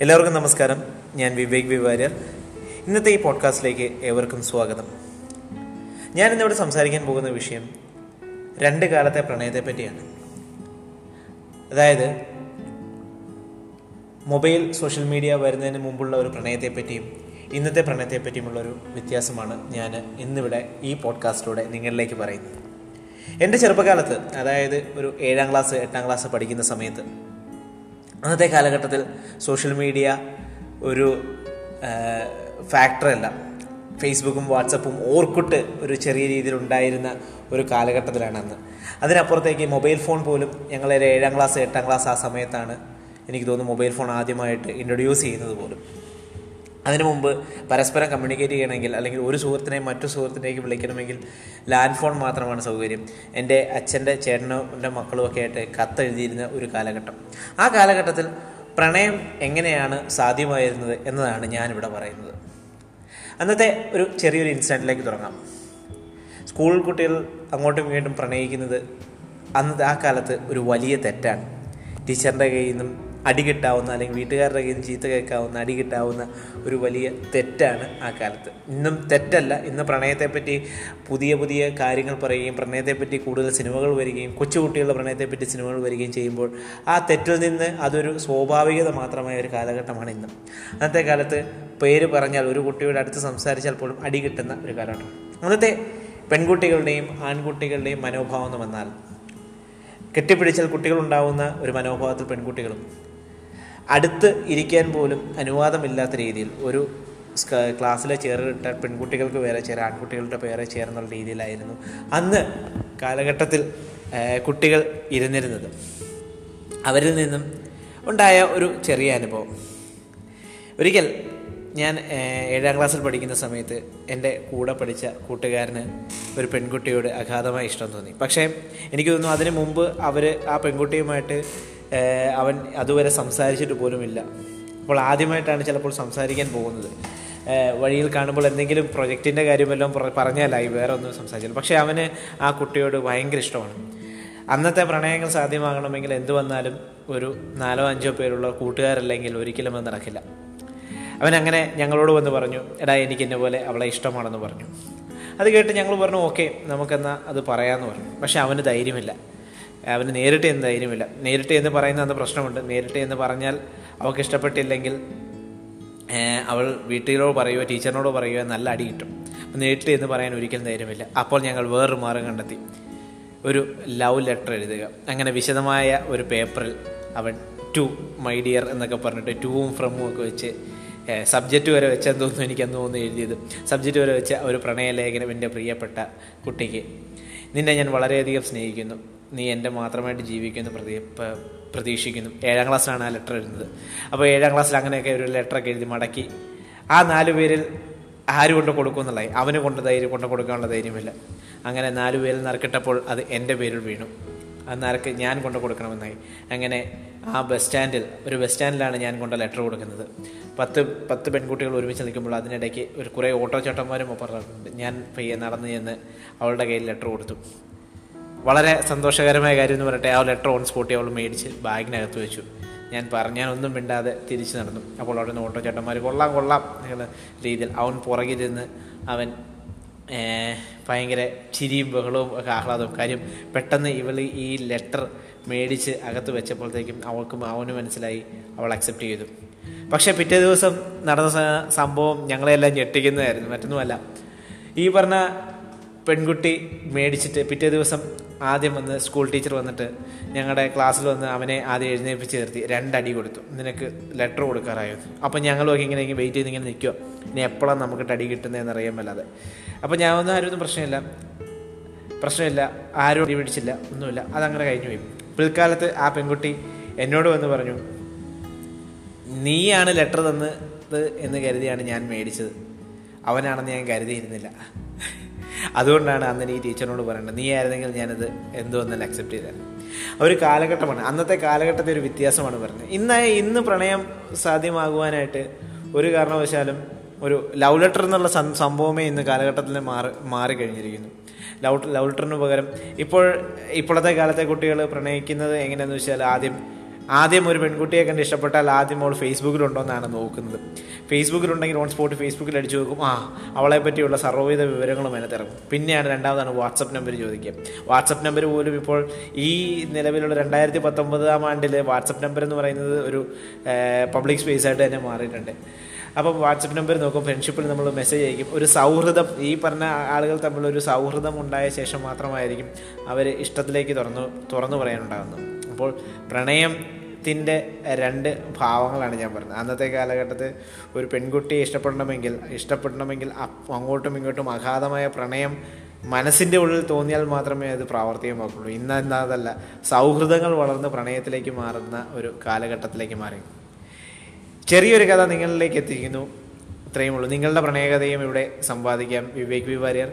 എല്ലാവർക്കും നമസ്കാരം. ഞാൻ വിവേക് വിവാര്യർ. ഇന്നത്തെ ഈ പോഡ്കാസ്റ്റിലേക്ക് ഏവർക്കും സ്വാഗതം. ഞാൻ ഇന്നിവിടെ സംസാരിക്കാൻ പോകുന്ന വിഷയം രണ്ട് കാലത്തെ പ്രണയത്തെ പറ്റിയാണ്. അതായത് മൊബൈൽ സോഷ്യൽ മീഡിയ വരുന്നതിന് മുമ്പുള്ള ഒരു പ്രണയത്തെ പറ്റിയും ഇന്നത്തെ പ്രണയത്തെ പറ്റിയുമുള്ള ഒരു വ്യത്യാസമാണ് ഞാൻ ഇന്നിവിടെ ഈ പോഡ്കാസ്റ്റിലൂടെ നിങ്ങളിലേക്ക് പറയുന്നത്. എന്റെ ചെറുപ്പകാലത്ത് അതായത് ഒരു ഏഴാം ക്ലാസ് എട്ടാം ക്ലാസ് പഠിക്കുന്ന സമയത്ത് അന്നത്തെ കാലഘട്ടത്തിൽ സോഷ്യൽ മീഡിയ ഒരു ഫാക്ടറല്ല ഫേസ്ബുക്കും വാട്സപ്പും ഓർക്കുട്ട് ഒരു ചെറിയ രീതിയിൽ ഉണ്ടായിരുന്ന ഒരു കാലഘട്ടത്തിലാണ് അന്ന്. അതിനപ്പുറത്തേക്ക് മൊബൈൽ ഫോൺ പോലും ഞങ്ങളൊരു ഏഴാം ക്ലാസ് എട്ടാം ക്ലാസ് ആ സമയത്താണ് എനിക്ക് തോന്നുന്നു മൊബൈൽ ഫോൺ ആദ്യമായിട്ട് ഇൻട്രൊഡ്യൂസ് ചെയ്യുന്നത് പോലും. അതിനു മുമ്പ് പരസ്പരം കമ്മ്യൂണിക്കേറ്റ് ചെയ്യണമെങ്കിൽ അല്ലെങ്കിൽ ഒരു സുഹൃത്തിനെ മറ്റു സുഹൃത്തിനേക്ക് വിളിക്കണമെങ്കിൽ ലാൻഡ് ഫോൺ മാത്രമാണ് സൗകര്യം. എന്റെ അച്ഛന്റെ ചേട്ടന്റെ മക്കളുമൊക്കെ ആയിട്ട് കത്തെഴുതിയിരുന്ന ഒരു കാലഘട്ടം. ആ കാലഘട്ടത്തിൽ പ്രണയം എങ്ങനെയാണ് സാധ്യമായിരുന്നത് എന്നതാണ് ഞാനിവിടെ പറയുന്നത്. അന്നത്തെ ഒരു ചെറിയൊരു ഇൻസിഡന്റിലേക്ക് തുടങ്ങാം. സ്കൂൾ കുട്ടികൾ അങ്ങോട്ടും ഇങ്ങോട്ടും പ്രണയിക്കുന്നത് അന്നത്തെ ആ കാലത്ത് ഒരു വലിയ തെറ്റാണ്. ടീച്ചറിന്റെ കയ്യിൽ നിന്നും അടി കിട്ടാവുന്ന അല്ലെങ്കിൽ വീട്ടുകാരുടെ കയ്യിൽ നിന്ന് ചീത്ത കേൾക്കാവുന്ന അടി കിട്ടാവുന്ന ഒരു വലിയ തെറ്റാണ് ആ കാലത്ത്. ഇന്നും തെറ്റല്ല. ഇന്ന് പ്രണയത്തെപ്പറ്റി പുതിയ പുതിയ കാര്യങ്ങൾ പറയുകയും പ്രണയത്തെപ്പറ്റി കൂടുതൽ സിനിമകൾ വരികയും കൊച്ചുകുട്ടികളുടെ പ്രണയത്തെപ്പറ്റി സിനിമകൾ വരികയും ചെയ്യുമ്പോൾ ആ തെറ്റിൽ നിന്ന് അതൊരു സ്വാഭാവികത മാത്രമായ ഒരു കാലഘട്ടമാണ് ഇന്ന്. അന്നത്തെ കാലത്ത് പേര് പറഞ്ഞാൽ ഒരു കുട്ടിയുടെ അടുത്ത് സംസാരിച്ചാൽ പോലും അടി കിട്ടുന്ന ഒരു കാലഘട്ടം. അന്നത്തെ പെൺകുട്ടികളുടെയും ആൺകുട്ടികളുടെയും മനോഭാവം എന്ന് വന്നാൽ കെട്ടിപ്പിടിച്ചാൽ കുട്ടികളുണ്ടാവുന്ന ഒരു മനോഭാവത്തിൽ പെൺകുട്ടികളും അടുത്ത് ഇരിക്കാൻ പോലും അനുവാദമില്ലാത്ത രീതിയിൽ ഒരു ക്ലാസ്സിലെ ചേറിട്ട പെൺകുട്ടികൾക്ക് വേറെ ചേരാൻ ആൺകുട്ടികളുടെ പേരെ ചേർന്നുള്ള രീതിയിലായിരുന്നു അന്ന് കാലഘട്ടത്തിൽ കുട്ടികൾ ഇരുന്നിരുന്നത്. അവരിൽ നിന്നും ഉണ്ടായ ഒരു ചെറിയ അനുഭവം. ഒരിക്കൽ ഞാൻ ഏഴാം ക്ലാസ്സിൽ പഠിക്കുന്ന സമയത്ത് എന്റെ കൂടെ പഠിച്ച കൂട്ടുകാരന് ഒരു പെൺകുട്ടിയോട് അഗാധമായ ഇഷ്ടം തോന്നി. പക്ഷേ എനിക്ക് തോന്നുന്നു അതിനു മുമ്പ് അവർ ആ പെൺകുട്ടിയുമായിട്ട് അവൻ അതുവരെ സംസാരിച്ചിട്ട് പോലുമില്ല. അപ്പോൾ ആദ്യമായിട്ടാണ് ചിലപ്പോൾ സംസാരിക്കാൻ പോകുന്നത്. വഴിയിൽ കാണുമ്പോൾ എന്തെങ്കിലും പ്രൊജക്റ്റിന്റെ കാര്യമെല്ലാം പറഞ്ഞാലായി വേറെ ഒന്നും സംസാരിച്ചില്ല. പക്ഷേ അവന് ആ കുട്ടിയോട് ഭയങ്കര ഇഷ്ടമാണ്. അന്നത്തെ പ്രണയങ്ങൾ സാധ്യമാകണമെങ്കിൽ എന്തു വന്നാലും ഒരു നാലോ അഞ്ചോ പേരുള്ള കൂട്ടുകാരല്ലെങ്കിൽ ഒരിക്കലും അത് നടക്കില്ല. അവൻ അങ്ങനെ ഞങ്ങളോട് വന്ന് പറഞ്ഞു എടാ എനിക്ക് എന്നെ പോലെ അവളെ ഇഷ്ടമാണെന്ന് പറഞ്ഞു. അത് കേട്ട് ഞങ്ങൾ പറഞ്ഞു ഓക്കെ നമുക്കെന്നാൽ അത് പറയാമെന്ന് പറഞ്ഞു. പക്ഷെ അവന് ധൈര്യമില്ല. അവന് നേരിട്ട് എന്ന് ധൈര്യമില്ല നേരിട്ട് എന്ന് പറയുന്ന അന്ന് പ്രശ്നമുണ്ട്. നേരിട്ട് എന്ന് പറഞ്ഞാൽ അവൾക്ക് ഇഷ്ടപ്പെട്ടില്ലെങ്കിൽ അവൾ വീട്ടിലോ പറയുകയോ ടീച്ചറിനോടോ പറയുകയോ നല്ല അടി കിട്ടും. നേരിട്ട് എന്ന് പറയാൻ ഒരിക്കലും ധൈര്യമില്ല അപ്പോൾ ഞങ്ങൾ വേറൊരു മാർഗം കണ്ടെത്തി. ഒരു ലവ് ലെറ്റർ എഴുതുക. അങ്ങനെ വിശദമായ ഒരു പേപ്പറിൽ അവൻ ടു മൈ ഡിയർ എന്നൊക്കെ പറഞ്ഞിട്ട് ടുവും ഫ്രമും ഒക്കെ വെച്ച് സബ്ജക്റ്റ് വരെ വെച്ചെന്ന് തോന്നുന്നു എനിക്കെന്ന് തോന്നുന്നു എഴുതിയത്. സബ്ജക്റ്റ് വരെ വെച്ച ഒരു പ്രണയലേഖനം എന്റെ പ്രിയപ്പെട്ട കുട്ടിക്ക്. നിന്നെ ഞാൻ വളരെയധികം സ്നേഹിക്കുന്നു. നീ എന്റെ മാത്രമായിട്ട് ജീവിക്കുമെന്ന് പ്രതി പ്രതീക്ഷിക്കുന്നു. ഏഴാം ക്ലാസ്സിലാണ് ആ ലെറ്റർ എഴുതുന്നത് അപ്പോൾ ഏഴാം ക്ലാസ്സിൽ അങ്ങനെയൊക്കെ ഒരു ലെറ്ററൊക്കെ എഴുതി മടക്കി. ആ നാലു പേരിൽ ആര് കൊണ്ട് കൊടുക്കുമെന്നുള്ളതായി അവന് കൊണ്ട് ധൈര്യം കൊണ്ട് കൊടുക്കാനുള്ള ധൈര്യമില്ല. അങ്ങനെ നാലു പേരിൽ നറുക്കിട്ടപ്പോൾ അത് എന്റെ പേരിൽ വീണു. ആ നറുക്ക് ഞാൻ കൊണ്ട് കൊടുക്കണമെന്നായി. അങ്ങനെ ആ ബസ് സ്റ്റാൻഡിൽ ഒരു ബസ് സ്റ്റാൻഡിലാണ് ഞാൻ കൊണ്ട് ലെറ്റർ കൊടുക്കുന്നത്. പത്ത് പത്ത് പെൺകുട്ടികൾ ഒരുമിച്ച് നിൽക്കുമ്പോൾ അതിനിടയ്ക്ക് ഒരു കുറേ ഓട്ടോ ചേട്ടന്മാരും പറഞ്ഞിട്ടുണ്ട് ഞാൻ പയ്യെ നടന്നു ചെന്ന് അവളുടെ കയ്യിൽ ലെറ്റർ കൊടുത്തു. വളരെ സന്തോഷകരമായ കാര്യം എന്ന് പറയട്ടെ ആ ലെറ്റർ ഓൺ സ്പോട്ടി അവൾ മേടിച്ച് ബാഗിനകത്ത് വെച്ചു. ഞാൻ പറഞ്ഞാലൊന്നും മിണ്ടാതെ തിരിച്ചു നടന്നു. അപ്പോൾ അവിടെ നിന്ന് ഓട്ടോ ചേട്ടന്മാർ കൊള്ളാം കൊള്ളാം എന്നുള്ള രീതിയിൽ അവൻ പുറകിൽ നിന്ന് അവൻ ഭയങ്കര ചിരിയും ബഹളവും ഒക്കെ ആഹ്ലാദവും കാര്യം പെട്ടെന്ന് ഇവൾ ഈ ലെറ്റർ മേടിച്ച് അകത്ത് വെച്ചപ്പോഴത്തേക്കും അവൾക്കും അവന് മനസ്സിലായി അവൾ അക്സെപ്റ്റ് ചെയ്തു. പക്ഷേ പിറ്റേ ദിവസം നടന്ന സംഭവം ഞങ്ങളെല്ലാം ഞെട്ടിക്കുന്നതായിരുന്നു. മറ്റൊന്നുമല്ല. ഈ പറഞ്ഞ പെൺകുട്ടി മേടിച്ചിട്ട് പിറ്റേ ദിവസം ആദ്യം വന്ന് സ്കൂൾ ടീച്ചർ വന്നിട്ട് ഞങ്ങളുടെ ക്ലാസ്സിൽ വന്ന് അവനെ ആദ്യം എഴുന്നേൽപ്പിച്ച് നിർത്തി. രണ്ടടി കൊടുത്തു. നിനക്ക് ലെറ്റർ കൊടുക്കാറായോ? അപ്പം ഞങ്ങളൊക്കെ ഇങ്ങനെ വെയിറ്റ് ചെയ്ത് ഇങ്ങനെ നിൽക്കുക ഇനി എപ്പോഴാണ് നമുക്ക് അടി കിട്ടുന്നതെന്ന് അറിയാൻ മേലാതെ അപ്പം ഞാൻ ഒന്നും ആരും ഒന്നും പ്രശ്നമില്ല. പ്രശ്നമില്ല. ആരും അടി പിടിച്ചില്ല. ഒന്നുമില്ല. അതങ്ങനെ കഴിഞ്ഞു പോയി. പിൽക്കാലത്ത് ആ പെൺകുട്ടി എന്നോട് വന്ന് പറഞ്ഞു നീയാണ് ലെറ്റർ തന്നത് എന്ന് കരുതിയാണ് ഞാൻ മേടിച്ചത്. അവനാണെന്ന് ഞാൻ കരുതിയിരുന്നില്ല. അതുകൊണ്ടാണ് അന്ന് ഈ ടീച്ചറിനോട് പറയേണ്ടത്. നീ ആയിരുന്നെങ്കിൽ ഞാനത് എന്തോ എന്നാൽ അക്സെപ്റ്റ് ചെയ്താൽ ഒരു കാലഘട്ടമാണ്. അന്നത്തെ കാലഘട്ടത്തെ ഒരു വ്യത്യാസമാണ് പറഞ്ഞത്. ഇന്ന് ഇന്ന് പ്രണയം സാധ്യമാകുവാനായിട്ട് ഒരു കാരണവശാലും ഒരു ലവ് ലെറ്റർ എന്നുള്ള സംഭവമേ ഇന്ന് കാലഘട്ടത്തിൽ മാറി മാറിക്കഴിഞ്ഞിരിക്കുന്നു ലവ് ലവ് ലെറ്ററിന് പകരം ഇപ്പോൾ ഇപ്പോഴത്തെ കാലത്തെ കുട്ടികൾ പ്രണയിക്കുന്നത് എങ്ങനെയാണെന്ന് വെച്ചാൽ ആദ്യം ആദ്യം ഒരു പെൺകുട്ടിയെ കണ്ട് ഇഷ്ടപ്പെട്ടാൽ ആദ്യം അവൾ ഫേസ്ബുക്കിലുണ്ടോ എന്നാണ് നോക്കുന്നത്. ഫേസ്ബുക്കിലുണ്ടെങ്കിൽ ഓൺ സ്പോട്ട് ഫേസ്ബുക്കിൽ അടിച്ചു നോക്കും ആ അവളെ പറ്റിയുള്ള സർവവിധ വിവരങ്ങളും അതിനകത്തിറങ്ങും പിന്നെയാണ് രണ്ടാമതാണ് വാട്സപ്പ് നമ്പർ ചോദിക്കുക. വാട്സപ്പ് നമ്പർ പോലും ഇപ്പോൾ ഈ നിലവിലുള്ള രണ്ടായിരത്തി പത്തൊമ്പതാം ആണ്ടിൽ വാട്സപ്പ് നമ്പർ എന്ന് പറയുന്നത് ഒരു പബ്ലിക് സ്പേസ് ആയിട്ട് തന്നെ മാറിയിട്ടുണ്ട്. അപ്പം വാട്സപ്പ് നമ്പർ നോക്കും ഫ്രണ്ട്ഷിപ്പിൽ നമ്മൾ മെസ്സേജ് അയക്കും. ഒരു സൗഹൃദം ഈ പറഞ്ഞ ആളുകൾ തമ്മിൽ ഒരു സൗഹൃദം ഉണ്ടായ ശേഷം മാത്രമായിരിക്കും അവർ ഇഷ്ടത്തിലേക്ക് തുറന്നു തുറന്നു പറയാനുണ്ടാകുന്നത്. അപ്പോൾ പ്രണയത്തിന്റെ രണ്ട് ഭാവങ്ങളാണ് ഞാൻ പറഞ്ഞത്. അന്നത്തെ കാലഘട്ടത്തിൽ ഒരു പെൺകുട്ടിയെ ഇഷ്ടപ്പെടണമെങ്കിൽ ഇഷ്ടപ്പെടണമെങ്കിൽ അങ്ങോട്ടും ഇങ്ങോട്ടും അഗാധമായ പ്രണയം മനസ്സിന്റെ ഉള്ളിൽ തോന്നിയാൽ മാത്രമേ അത് പ്രാവർത്തികമാക്കുള്ളൂ. ഇന്ന് എന്നതല്ല സൗഹൃദങ്ങൾ വളർന്ന് പ്രണയത്തിലേക്ക് മാറുന്ന ഒരു കാലഘട്ടത്തിലേക്ക് മാറി. ചെറിയൊരു കഥ നിങ്ങളിലേക്ക് എത്തിക്കുന്നു. ഇത്രയും ഉള്ളൂ. നിങ്ങളുടെ പ്രണയകഥയും ഇവിടെ സമ്പാദിക്കാം Vivek V Warrier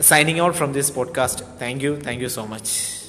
signing out from this podcast thank you thank you so much